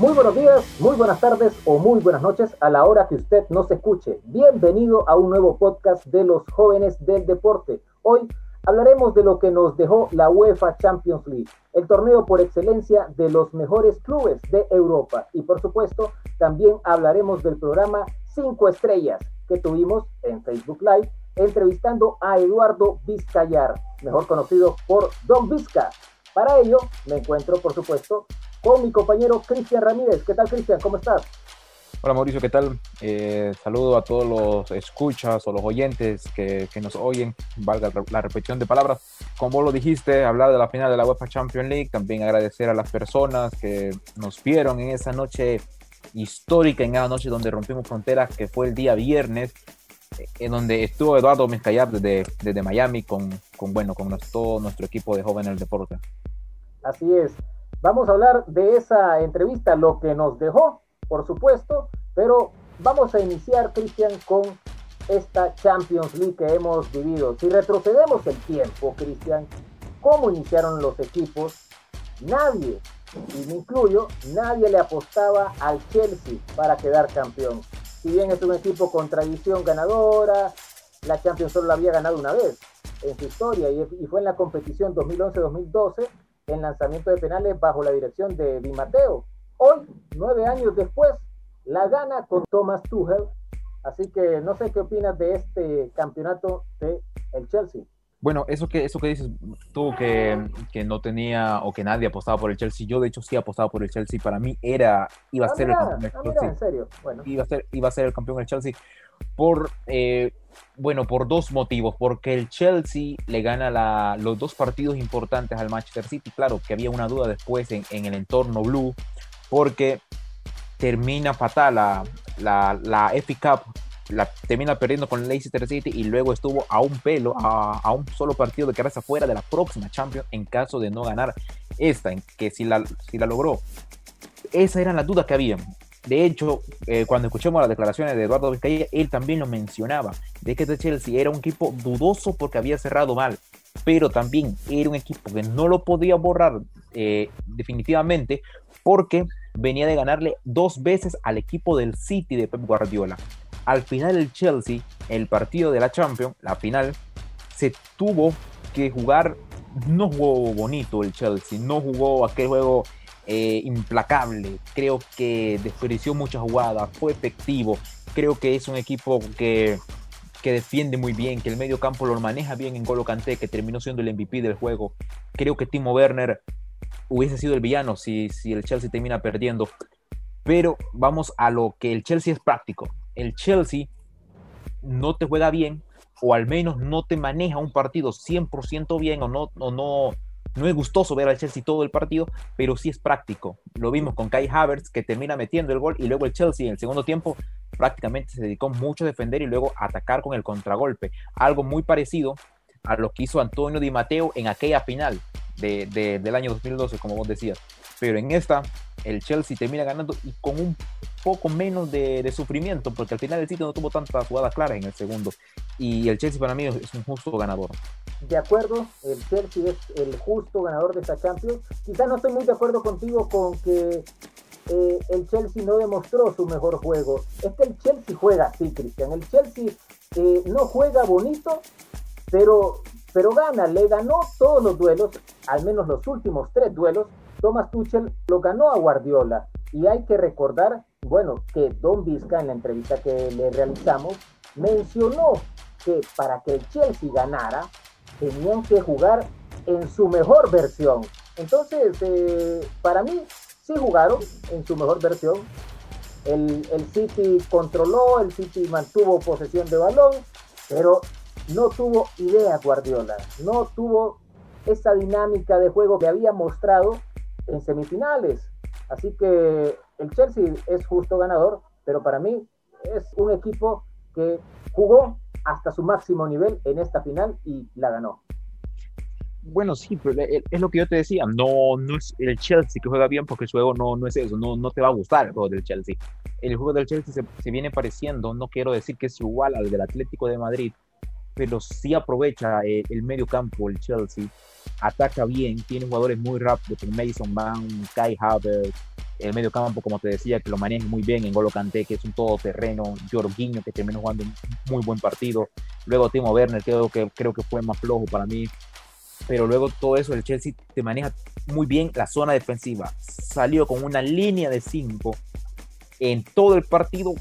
Muy buenos días, muy buenas tardes o muy buenas noches a la hora que usted nos escuche. Bienvenido a un nuevo podcast de los jóvenes del deporte. Hoy hablaremos de lo que nos dejó la UEFA Champions League, el torneo por excelencia de los mejores clubes de Europa. Y por supuesto, también hablaremos del programa 5 estrellas que tuvimos en Facebook Live entrevistando a Eduardo Vizcayar, mejor conocido por Don Vizca. Para ello, me encuentro, por supuesto, con mi compañero Cristian Ramírez. ¿Qué tal, Cristian? ¿Cómo estás? Hola Mauricio, ¿qué tal? Eh, saludo a todos los escuchas o los oyentes que, que, nos oyen, valga la repetición de palabras. Como vos lo dijiste, hablar de la final de la UEFA Champions League, también agradecer a las personas que nos vieron en esa noche histórica, en esa noche donde rompimos fronteras, que fue el día viernes, en donde estuvo Eduardo Mezcallar desde, desde Miami con, con, bueno, con todo nuestro equipo de jóvenes del deporte. Así es. Vamos a hablar de esa entrevista, lo que nos dejó, por supuesto, pero vamos a iniciar, Cristian, con esta Champions League que hemos vivido. Si retrocedemos el tiempo, Cristian, ¿cómo iniciaron los equipos? Nadie, y me incluyo, nadie le apostaba al Chelsea para quedar campeón. Si bien es un equipo con tradición ganadora, la Champions solo la había ganado una vez en su historia y, fue en la competición 2011-2012 en lanzamiento de penales bajo la dirección de Di Matteo. Hoy, nueve años después, la gana con Thomas Tuchel. Así que no sé qué opinas de este campeonato de el Chelsea. Bueno, eso que, eso que dices tú que, que, no tenía o que nadie apostaba por el Chelsea, yo de hecho sí apostaba por el Chelsea, para mí era, iba a ah, ser el campeón del ah, Chelsea. en serio. Bueno. Iba, a ser, iba a ser el campeón del Chelsea por, eh, bueno, por dos motivos, porque el Chelsea le gana la, los dos partidos importantes al Manchester City, claro que había una duda después en, en el entorno blue, porque termina fatal la, la, la FA Cup la termina perdiendo con Leicester City y luego estuvo a un pelo, a, un solo partido de quedarse fuera de la próxima Champions en caso de no ganar esta, en que si la, si la logró. Esas eran las dudas que había. De hecho, eh, cuando escuchamos las declaraciones de Eduardo Vizcaya, él también lo mencionaba, de que este Chelsea era un equipo dudoso porque había cerrado mal, pero también era un equipo que no lo podía borrar eh, definitivamente porque venía de ganarle dos veces al equipo del City de Pep Guardiola al final el Chelsea, el partido de la Champions, la final, se tuvo que jugar, no jugó bonito el Chelsea, no jugó aquel juego eh, implacable, creo que desperdició muchas jugadas, fue efectivo, creo que es un equipo que, que defiende muy bien, que el medio campo lo maneja bien en Golo que terminó siendo el MVP del juego, creo que Timo Werner hubiese sido el villano si, si el Chelsea termina perdiendo, pero vamos a lo que el Chelsea es práctico el Chelsea no te juega bien o al menos no te maneja un partido 100% bien o no, no, no es gustoso ver al Chelsea todo el partido, pero sí es práctico. Lo vimos con Kai Havertz que termina metiendo el gol y luego el Chelsea en el segundo tiempo prácticamente se dedicó mucho a defender y luego atacar con el contragolpe. Algo muy parecido a lo que hizo Antonio Di Matteo en aquella final del año 2012, como vos decías. Pero en esta, el Chelsea termina ganando y con un poco menos de, sufrimiento, porque al final el sitio no tuvo tantas jugadas claras en el segundo. Y el Chelsea para mí es un justo ganador. De acuerdo, el Chelsea es el justo ganador de esta Champions. Quizás no estoy muy de acuerdo contigo con que eh, el Chelsea no demostró su mejor juego. Es que el Chelsea juega así, Cristian. El Chelsea eh, no juega bonito, pero, pero gana. Le ganó todos los duelos, al menos los últimos tres duelos. Thomas Tuchel lo ganó a Guardiola. Y hay que recordar bueno, que Don Vizca en la entrevista que le realizamos mencionó que para que el Chelsea ganara tenían que jugar en su mejor versión. Entonces, eh, para mí, sí jugaron en su mejor versión. El, el City controló, el City mantuvo posesión de balón, pero no tuvo idea Guardiola, no tuvo esa dinámica de juego que había mostrado en semifinales. Así que el Chelsea es justo ganador, pero para mí es un equipo que jugó hasta su máximo nivel en esta final y la ganó. Bueno, sí, pero es lo que yo te decía, no, no es el Chelsea que juega bien porque su juego no, no es eso, no, no te va a gustar el juego del Chelsea. El juego del Chelsea se, viene pareciendo, no quiero decir que es igual al del Atlético de Madrid, pero sí aprovecha el, el medio campo el Chelsea, ataca bien, tiene jugadores muy rápidos, Mason Mount, Kai Havertz, el medio campo, como te decía, que lo maneja muy bien, en Golo Kanté, que es un todoterreno, Jorginho, que terminó jugando un muy buen partido, luego Timo Werner, que, creo que fue más flojo para mí, pero luego todo eso, el Chelsea te maneja muy bien la zona defensiva, salió con una línea de 5 en todo el partido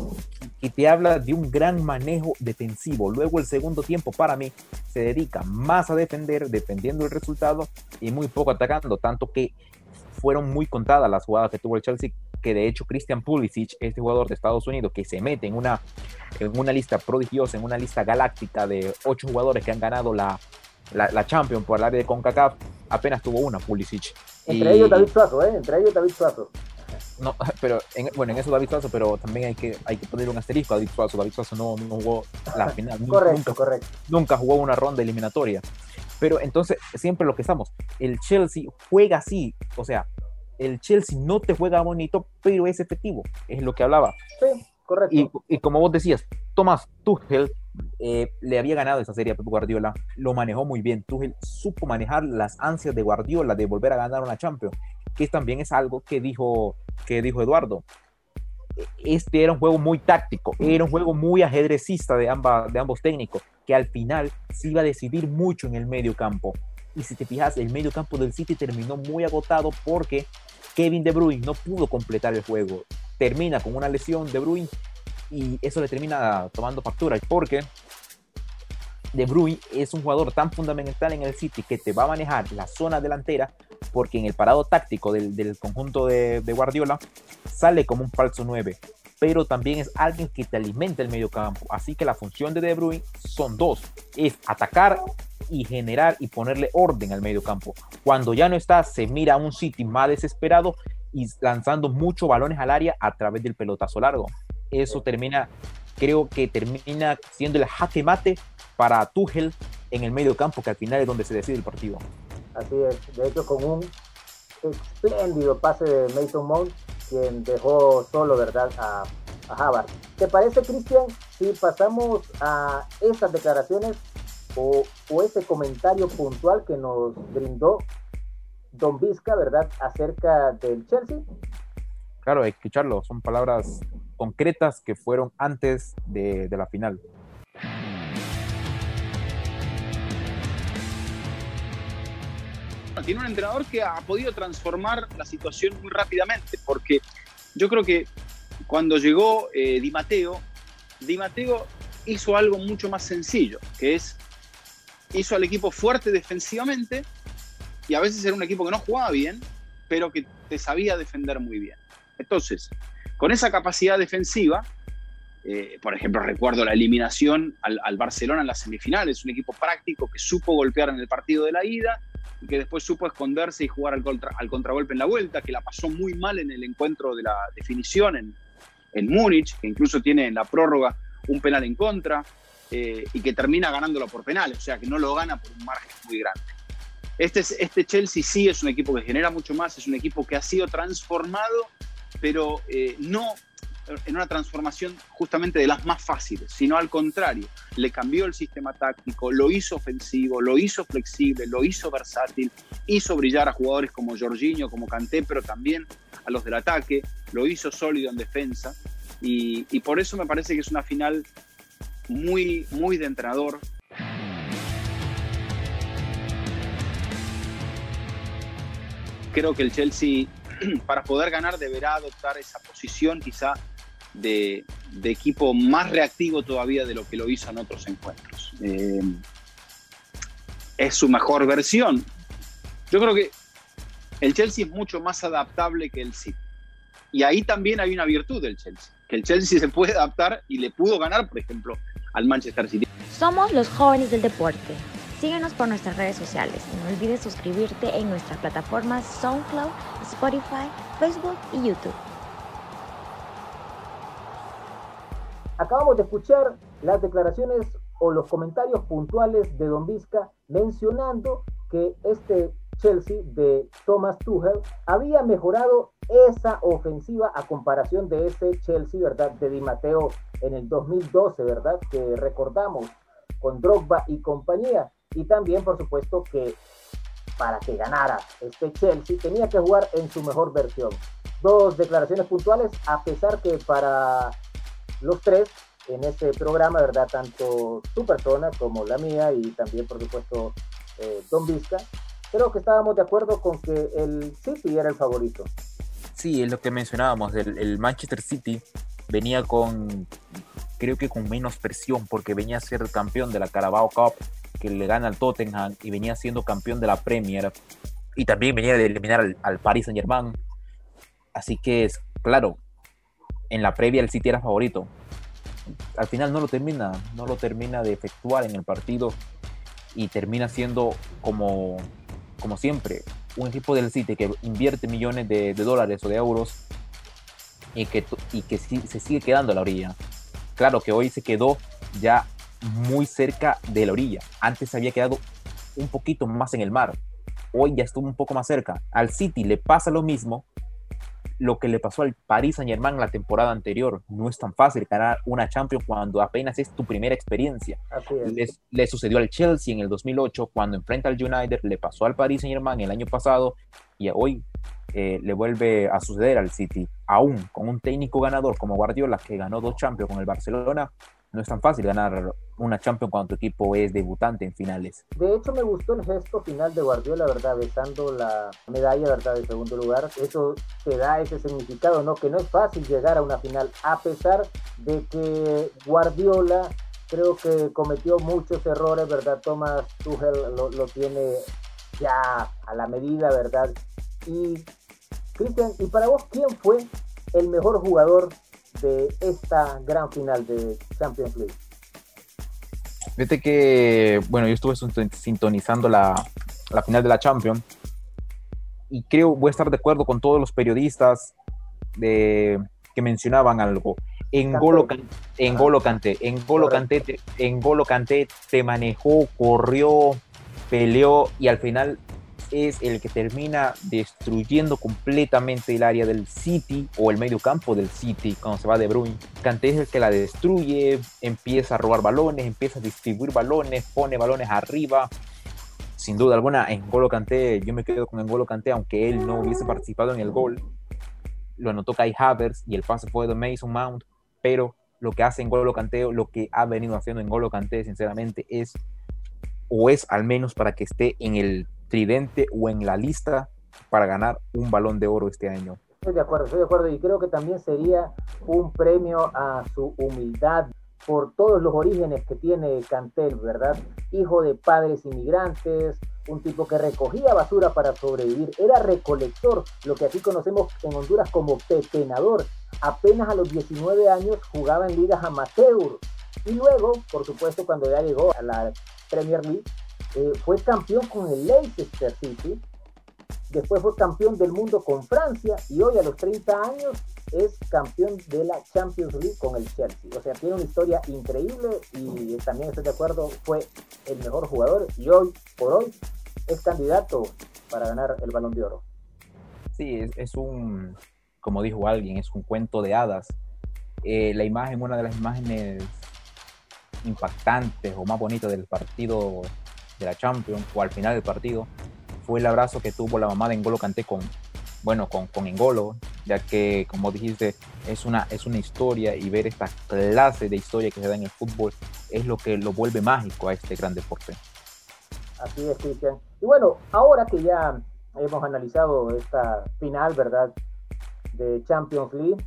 y te habla de un gran manejo defensivo. Luego el segundo tiempo para mí se dedica más a defender, dependiendo del resultado, y muy poco atacando, tanto que fueron muy contadas las jugadas que tuvo el Chelsea, que de hecho Christian Pulisic, este jugador de Estados Unidos, que se mete en una, en una lista prodigiosa, en una lista galáctica de ocho jugadores que han ganado la, la, la Champions por el área de CONCACAF, apenas tuvo una Pulisic. Entre ellos David Suazo, ¿eh? Entre ellos David Suazo. No, pero en, bueno, en eso David Suazo, pero también hay que, hay que poner un asterisco a David Suazo. David Suazo no, no jugó la final. correcto, nunca, correcto. Nunca jugó una ronda eliminatoria. Pero entonces, siempre lo que estamos, el Chelsea juega así, o sea, el Chelsea no te juega bonito, pero es efectivo, es lo que hablaba. Sí, correcto. Y, y como vos decías, Thomas Tuchel eh, le había ganado esa serie a Pep Guardiola, lo manejó muy bien. Tuchel supo manejar las ansias de Guardiola de volver a ganar una Champions, que también es algo que dijo, que dijo Eduardo. Este era un juego muy táctico, era un juego muy ajedrecista de, ambas, de ambos técnicos, que al final se iba a decidir mucho en el medio campo. Y si te fijas, el medio campo del City terminó muy agotado porque Kevin De Bruyne no pudo completar el juego. Termina con una lesión De Bruyne y eso le termina tomando factura porque De Bruyne es un jugador tan fundamental en el City que te va a manejar la zona delantera porque en el parado táctico del, del conjunto de, de, Guardiola sale como un falso 9 pero también es alguien que te alimenta el medio campo así que la función de De Bruyne son dos es atacar y generar y ponerle orden al medio campo cuando ya no está se mira a un City más desesperado y lanzando muchos balones al área a través del pelotazo largo. Eso termina, creo que termina siendo el jaque mate para Tuchel en el medio campo, que al final es donde se decide el partido. Así es, de hecho con un espléndido pase de Mason Mount, quien dejó solo, ¿verdad?, a, a Havard. ¿Te parece, Cristian, si pasamos a esas declaraciones o, o ese comentario puntual que nos brindó Don Vizca, ¿verdad?, acerca del Chelsea? Claro, escucharlo, son palabras concretas que fueron antes de, de la final. Tiene un entrenador que ha podido transformar la situación muy rápidamente, porque yo creo que cuando llegó eh, Di Matteo, Di Matteo hizo algo mucho más sencillo, que es hizo al equipo fuerte defensivamente y a veces era un equipo que no jugaba bien, pero que te sabía defender muy bien. Entonces, con esa capacidad defensiva, eh, por ejemplo, recuerdo la eliminación al, al, Barcelona en las semifinales, un equipo práctico que supo golpear en el partido de la ida y que después supo esconderse y jugar al, contra, al contragolpe en la vuelta, que la pasó muy mal en el encuentro de la definición en, en Múnich, que incluso tiene en la prórroga un penal en contra eh, y que termina ganándolo por penales, o sea que no lo gana por un margen muy grande. Este, este Chelsea sí es un equipo que genera mucho más, es un equipo que ha sido transformado pero eh, no en una transformación justamente de las más fáciles, sino al contrario, le cambió el sistema táctico, lo hizo ofensivo, lo hizo flexible, lo hizo versátil, hizo brillar a jugadores como Jorginho, como Kanté, pero también a los del ataque, lo hizo sólido en defensa y, y por eso me parece que es una final muy, muy de entrenador. Creo que el Chelsea para poder ganar deberá adoptar esa posición quizá de, de, equipo más reactivo todavía de lo que lo hizo en otros encuentros. Eh, es su mejor versión. Yo creo que el Chelsea es mucho más adaptable que el City. Y ahí también hay una virtud del Chelsea, que el Chelsea se puede adaptar y le pudo ganar, por ejemplo, al Manchester City. Somos los jóvenes del deporte. Síguenos por nuestras redes sociales no olvides suscribirte en nuestras plataformas SoundCloud, Spotify, Facebook y YouTube. Acabamos de escuchar las declaraciones o los comentarios puntuales de Don Vizca mencionando que este Chelsea de Thomas Tuchel había mejorado esa ofensiva a comparación de ese Chelsea, ¿verdad? De Di Matteo en el 2012, ¿verdad? Que recordamos con Drogba y compañía. Y también, por supuesto, que para que ganara este Chelsea tenía que jugar en su mejor versión. dos declaraciones puntuales, a pesar que para los tres en este programa, ¿verdad? Tanto tu persona como la mía y también, por supuesto, eh, Don Vizca, creo que estábamos de acuerdo con que el City era el favorito. Sí, es lo que mencionábamos, el, el Manchester City venía con, creo que con menos presión, porque venía a ser campeón de la Carabao Cup, que le gana al Tottenham, y venía siendo campeón de la Premier, y también venía de eliminar al, al Paris Saint Germain. Así que, es claro, en la previa el City era favorito. Al final no lo termina, no lo termina de efectuar en el partido y termina siendo como, como siempre, un equipo del City que invierte millones de, dólares o de euros y que, y que se sigue quedando a la orilla. Claro que hoy se quedó ya muy cerca de la orilla. Antes se había quedado un poquito más en el mar. Hoy ya estuvo un poco más cerca. Al City le pasa lo mismo, lo que le pasó al Paris Saint Germain la temporada anterior. No es tan fácil ganar una Champions cuando apenas es tu primera experiencia. Le, sucedió al Chelsea en el 2008 cuando enfrenta al United, le pasó al Paris Saint Germain el año pasado y hoy eh, le vuelve a suceder al City. Aún con un técnico ganador como Guardiola que ganó dos Champions con el Barcelona, no es tan fácil ganar una Champions cuando tu equipo es debutante en finales. De hecho, me gustó el gesto final de Guardiola, ¿verdad? Besando la medalla, ¿verdad? De segundo lugar. Eso te da ese significado, ¿no? Que no es fácil llegar a una final, a pesar de que Guardiola creo que cometió muchos errores, ¿verdad? Thomas Tuchel lo, tiene ya a la medida, ¿verdad? Y, Cristian, ¿y para vos quién fue el mejor jugador de esta gran final de Champions League? Fíjate que, bueno, yo estuve sintonizando la, la final de la Champions y creo voy a estar de acuerdo con todos los periodistas de, que mencionaban algo. En Golo, en Golo Kanté, en Golo Kanté, en Golo Kanté te manejó, corrió, peleó y al final es el que termina destruyendo completamente el área del City o el medio campo del City cuando se va de Bruyne. Kanté es el que la destruye, empieza a robar balones, empieza a distribuir balones, pone balones arriba. Sin duda alguna, en Golo Kanté, yo me quedo con Golo Kanté, aunque él no hubiese participado en el gol. Lo anotó Kai Havertz y el pase fue de Mason Mount, pero lo que hace en Golo Kanté, lo que ha venido haciendo en Golo Kanté, sinceramente, es o es al menos para que esté en el tridente o en la lista para ganar un balón de oro este año. Estoy de acuerdo, estoy de acuerdo y creo que también sería un premio a su humildad por todos los orígenes que tiene Cantel, ¿verdad? Hijo de padres inmigrantes, un tipo que recogía basura para sobrevivir, era recolector, lo que aquí conocemos en Honduras como pepenador. Apenas a los 19 años jugaba en ligas amateur y luego, por supuesto, cuando ya llegó a la Premier League, eh, fue campeón con el Leicester City, después fue campeón del mundo con Francia y hoy a los 30 años es campeón de la Champions League con el Chelsea. O sea, tiene una historia increíble y también estoy de acuerdo, fue el mejor jugador y hoy por hoy es candidato para ganar el balón de oro. Sí, es, un, como dijo alguien, es un cuento de hadas. Eh, la imagen, una de las imágenes impactantes o más bonitas del partido de la Champions o al final del partido fue el abrazo que tuvo la mamá de Engolo Canté con, bueno, con, con Engolo, ya que, como dijiste, es una, es una historia y ver esta clase de historia que se da en el fútbol es lo que lo vuelve mágico a este gran deporte. Así es, Cristian. Y bueno, ahora que ya hemos analizado esta final, ¿verdad? De Champions League,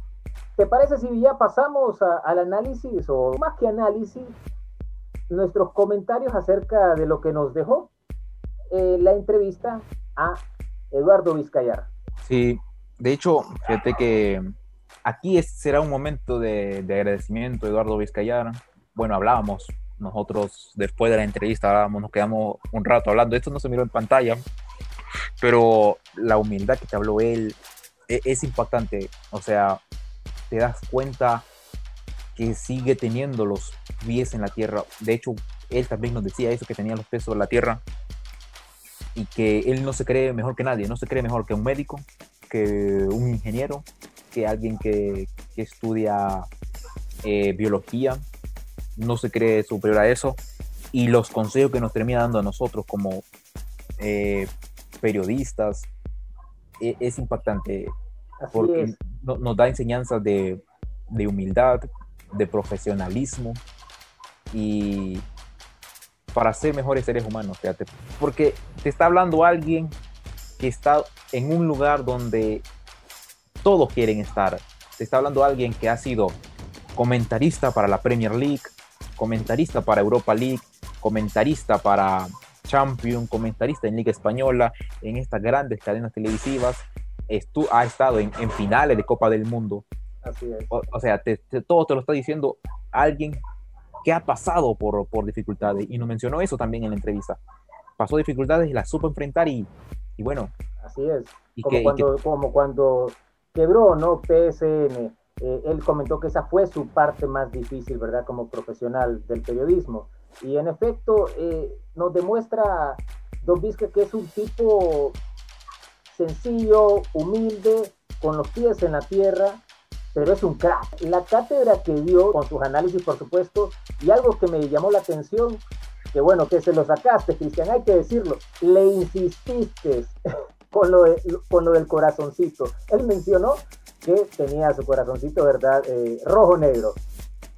¿te parece si ya pasamos a, al análisis o más que análisis, nuestros comentarios acerca de lo que nos dejó eh, la entrevista a Eduardo Vizcayar. Sí, de hecho, fíjate que aquí será un momento de, de agradecimiento, Eduardo Vizcayar. Bueno, hablábamos nosotros después de la entrevista, hablábamos, nos quedamos un rato hablando. Esto no se miró en pantalla, pero la humildad que te habló él es, es impactante. O sea, te das cuenta que sigue teniendo los pies en la tierra. De hecho, él también nos decía eso, que tenía los pies sobre la tierra y que él no se cree mejor que nadie, no se cree mejor que un médico, que un ingeniero, que alguien que, que estudia eh, biología, no se cree superior a eso. Y los consejos que nos termina dando a nosotros como eh, periodistas e, es impactante. porque nos da enseñanzas de, de humildad, de profesionalismo y para ser mejores seres humanos, porque te está hablando alguien que está en un lugar donde todos quieren estar. Te está hablando alguien que ha sido comentarista para la Premier League, comentarista para Europa League, comentarista para Champions, comentarista en Liga Española, en estas grandes cadenas televisivas, estu ha estado en, finales de Copa del Mundo. Así es. O, sea, todo te lo está diciendo alguien que ha pasado por, por dificultades y nos mencionó eso también en la entrevista. Pasó dificultades y las supo enfrentar y, y bueno. Así es. como, cuando, como cuando quebró, ¿no? PSN. Eh, él comentó que esa fue su parte más difícil, ¿verdad? Como profesional del periodismo. Y en efecto, eh, nos demuestra Don Vizca que es un tipo sencillo, humilde, con los pies en la tierra, pero es un crack. La cátedra que dio con sus análisis, por supuesto, y algo que me llamó la atención, que bueno, que se lo sacaste, Cristian, hay que decirlo, le insististe con lo, con lo del corazoncito. Él mencionó que tenía su corazoncito, ¿verdad? Eh, rojo-negro.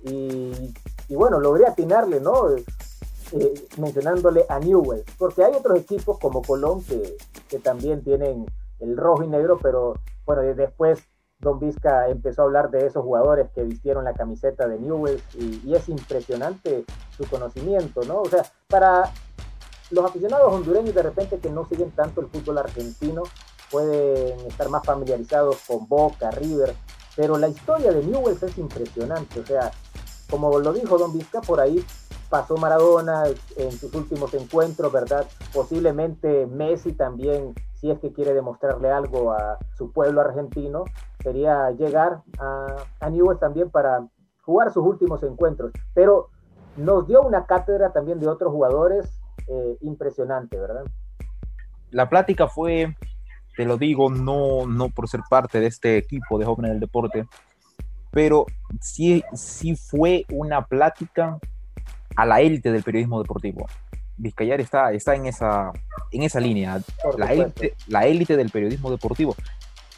Y, bueno, logré atinarle, ¿no? Eh, mencionándole a Newell, porque hay otros equipos como Colón que, que también tienen el rojo y negro, pero bueno, después Don Vizca empezó a hablar de esos jugadores que vistieron la camiseta de Newell y, es impresionante su conocimiento, ¿no? O sea, para los aficionados hondureños de repente que no siguen tanto el fútbol argentino, pueden estar más familiarizados con Boca, River, pero la historia de Newell's es impresionante, o sea, como lo dijo Don Vizca, por ahí pasó Maradona en sus últimos encuentros, ¿verdad? Posiblemente Messi también, si es que quiere demostrarle algo a su pueblo argentino, sería llegar a, a Newell también para jugar sus últimos encuentros. Pero nos dio una cátedra también de otros jugadores eh, impresionante, ¿verdad? La plática fue, te lo digo, no, no por ser parte de este equipo de jóvenes del deporte, pero sí, sí fue una plática a la élite del periodismo deportivo. Vizcayar está, está en, esa, en esa línea, la élite, la élite del periodismo deportivo.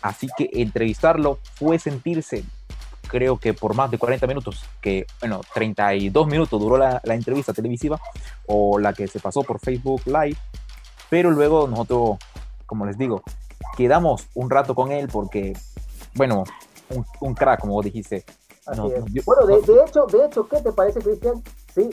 Así que entrevistarlo fue sentirse, creo que por más de 40 minutos, que, bueno, 32 minutos duró la, la entrevista televisiva o la que se pasó por Facebook Live, pero luego nosotros, como les digo, quedamos un rato con él porque, bueno, un, un crack, como vos dijiste. bueno, de, de, hecho, de hecho, ¿qué te parece, Cristian? Sí,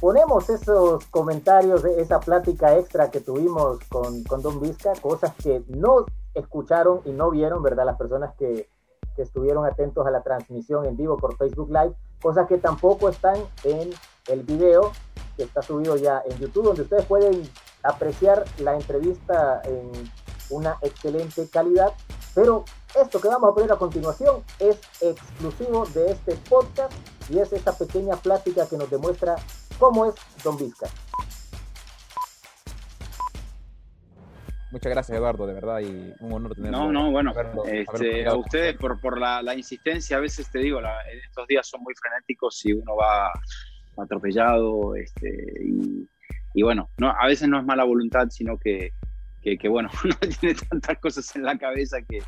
ponemos esos comentarios de esa plática extra que tuvimos con, con Don Vizca, cosas que no escucharon y no vieron, ¿verdad? Las personas que, que estuvieron atentos a la transmisión en vivo por Facebook Live, cosas que tampoco están en el video que está subido ya en YouTube, donde ustedes pueden apreciar la entrevista en una excelente calidad. Pero esto que vamos a poner a continuación es exclusivo de este podcast y es esta pequeña plática que nos demuestra cómo es Don Vizca. Muchas gracias, Eduardo, de verdad, y un honor tenerlo. No, no, bueno, este, a ustedes por, por la, insistencia, a veces te digo, estos días son muy frenéticos y uno va atropellado, este, y, bueno, no, a veces no es mala voluntad, sino que, que, bueno, uno tiene tantas cosas en la cabeza que,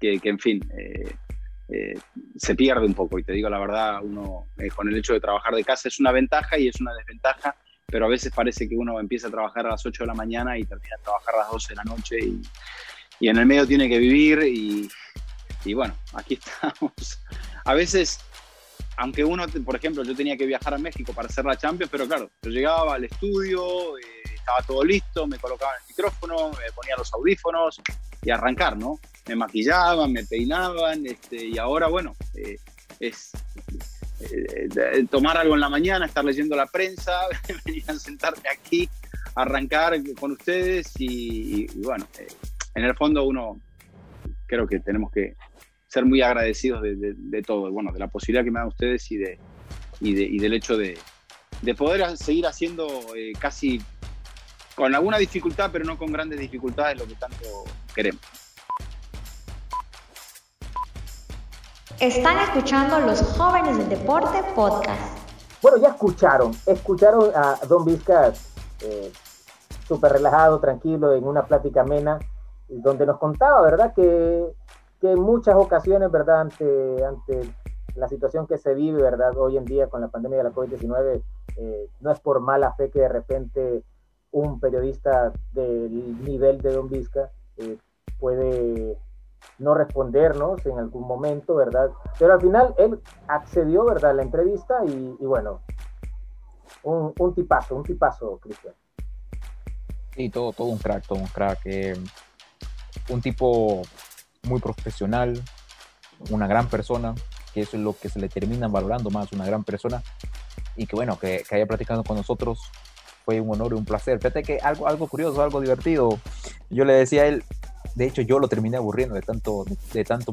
que, en fin, eh, eh, se pierde un poco. Y te digo la verdad, uno eh, con el hecho de trabajar de casa es una ventaja y es una desventaja pero a veces parece que uno empieza a trabajar a las 8 de la mañana y termina a trabajar a las 12 de la noche y, y en el medio tiene que vivir y, y, bueno, aquí estamos. A veces, aunque uno, por ejemplo, yo tenía que viajar a México para hacer la Champions, pero claro, yo llegaba al estudio, eh, estaba todo listo, me colocaba el micrófono, me ponía los audífonos y arrancar, ¿no? Me maquillaban, me peinaban, este, y ahora, bueno, eh, es eh, tomar algo en la mañana, estar leyendo la prensa, venir a sentarme aquí, arrancar con ustedes y, bueno, eh, en el fondo uno creo que tenemos que ser muy agradecidos de, todo, bueno, de la posibilidad que me dan ustedes y, de, y, del hecho de, poder seguir haciendo eh, casi con alguna dificultad, pero no con grandes dificultades, lo que tanto queremos. Están escuchando los jóvenes del deporte podcast. Bueno, ya escucharon, escucharon a Don Vizca eh, súper relajado, tranquilo, en una plática amena, donde nos contaba, ¿verdad? Que que en muchas ocasiones, ¿verdad? Ante, ante la situación que se vive, ¿verdad? Hoy en día con la pandemia de la COVID-19, eh, no es por mala fe que de repente un periodista del nivel de Don Vizca eh, puede no respondernos en algún momento, ¿verdad? Pero al final él accedió, ¿verdad?, a la entrevista y, bueno, un, tipazo, un tipazo, Cristian. Sí, todo, todo un crack, todo un crack. Eh, un tipo muy profesional, una gran persona, que eso es lo que se le termina valorando más, una gran persona, y que bueno, que, que haya platicado con nosotros fue un honor y un placer. Fíjate que algo, algo curioso, algo divertido. Yo le decía a él, de hecho yo lo terminé aburriendo de tanto, de tanto,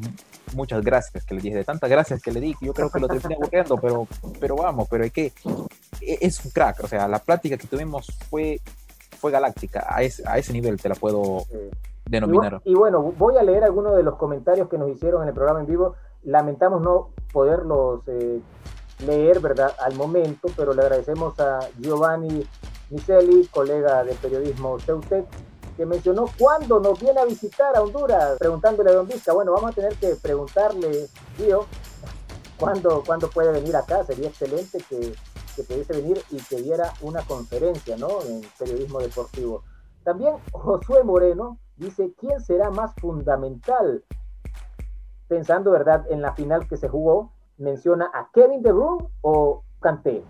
muchas gracias que le dije, de tantas gracias que le di, yo creo que lo terminé aburriendo, pero, pero vamos, pero es que e, es un crack, o sea, la plática que tuvimos fue, fue galáctica, a ese, a ese nivel te la puedo denominar. Y, bueno, voy a leer algunos de los comentarios que nos hicieron en el programa en vivo, lamentamos no poderlos eh, leer, ¿verdad?, al momento, pero le agradecemos a Giovanni Miseli, colega de periodismo Ceutec, que mencionó cuándo nos viene a visitar a Honduras, preguntándole a Don Vizca. Bueno, vamos a tener que preguntarle, tío, cuándo, cuándo puede venir acá. Sería excelente que, que pudiese venir y que diera una conferencia ¿no? en periodismo deportivo. También Josué Moreno dice, ¿quién será más fundamental? Pensando, ¿verdad?, en la final que se jugó, menciona a Kevin De Bruyne o Kanté.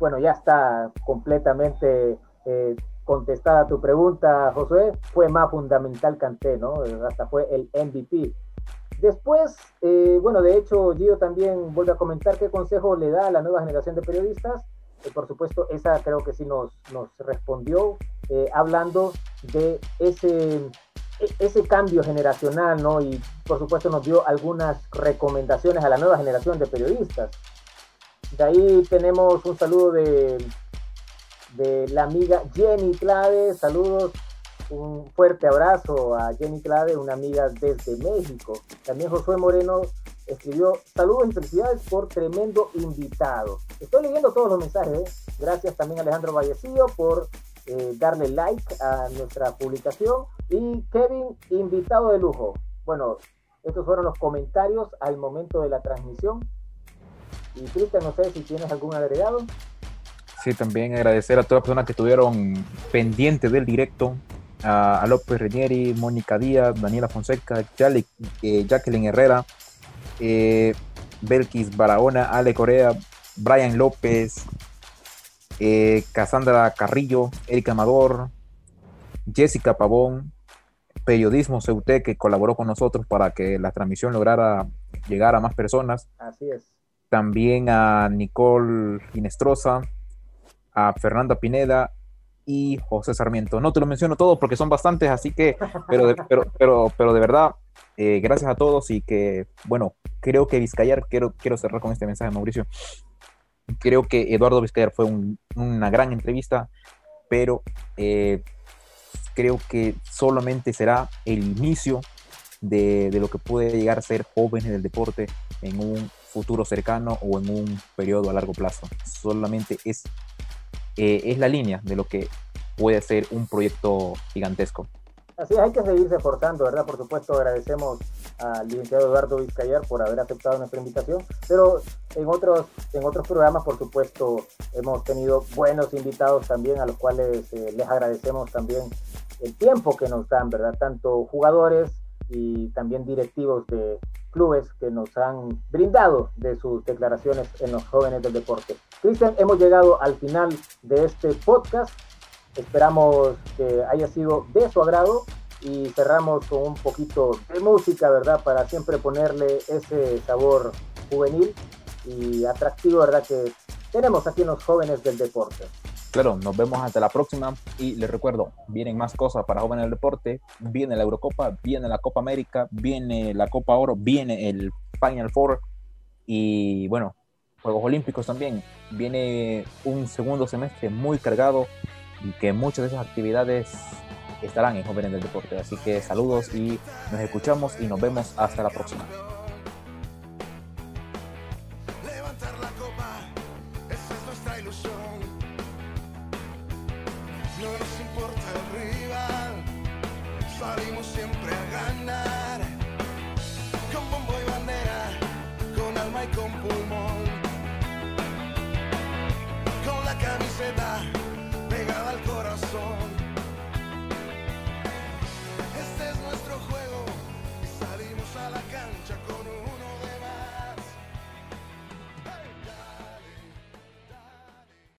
Bueno, ya está completamente eh, contestada tu pregunta, Josué, fue más fundamental Canté, ¿no? Hasta fue el MVP. Después, eh, bueno, de hecho, Gio también vuelve a comentar qué consejo le da a la nueva generación de periodistas. Eh, por supuesto, esa creo que sí nos, nos respondió, eh, hablando de ese, e, ese cambio generacional, ¿no? Y por supuesto nos dio algunas recomendaciones a la nueva generación de periodistas. De ahí tenemos un saludo de de la amiga Jenny Clave. Saludos, un fuerte abrazo a Jenny Clave, una amiga desde México. También Josué Moreno escribió saludos y felicidades por tremendo invitado. Estoy leyendo todos los mensajes. ¿eh? Gracias también Alejandro Vallecillo por eh, darle like a nuestra publicación. Y Kevin, invitado de lujo. Bueno, estos fueron los comentarios al momento de la transmisión. Y Cristian, no sé si tienes algún agregado. Sí, también agradecer a todas las personas que estuvieron pendientes del directo, a, López Reñeri, Mónica Díaz, Daniela Fonseca, eh, Jacqueline Herrera, eh, Belkis Barahona, Ale Corea, Brian López, eh, Cassandra Carrillo, Erika Amador, Jessica Pavón, Periodismo Ceute, que colaboró con nosotros para que la transmisión lograra llegar a más personas. Así es. También a Nicole Inestrosa, a Fernanda Pineda y José Sarmiento. No te lo menciono todos porque son bastantes, así que, pero de, pero, pero, pero de verdad, eh, gracias a todos y que, bueno, creo que Vizcayar, quiero, quiero cerrar con este mensaje, Mauricio. Creo que Eduardo Vizcayar fue una gran entrevista, pero eh, creo que solamente será el inicio de, de, lo que puede llegar a ser jóvenes del deporte en un futuro cercano o en un periodo a largo plazo. Solamente es eh, es la línea de lo que puede ser un proyecto gigantesco. Así es, hay que seguirse esforzando, ¿verdad? Por supuesto, agradecemos al licenciado Eduardo Vizcayar por haber aceptado nuestra invitación, pero en otros, en otros programas, por supuesto, hemos tenido buenos invitados también, a los cuales eh, les agradecemos también el tiempo que nos dan, ¿verdad? Tanto jugadores y también directivos de clubes que nos han brindado de sus declaraciones en los jóvenes del deporte. Cristian, hemos llegado al final de este podcast. Esperamos que haya sido de su agrado y cerramos con un poquito de música, ¿verdad? Para siempre ponerle ese sabor juvenil y atractivo, ¿verdad? Que tenemos aquí en los jóvenes del deporte. Claro, nos vemos hasta la próxima y les recuerdo, vienen más cosas para jóvenes del deporte, viene la Eurocopa, viene la Copa América, viene la Copa Oro, viene el Final Four y bueno, Juegos Olímpicos también. Viene un segundo semestre muy cargado y que muchas de esas actividades estarán en Jóvenes del Deporte. Así que saludos y nos escuchamos y nos vemos hasta la próxima.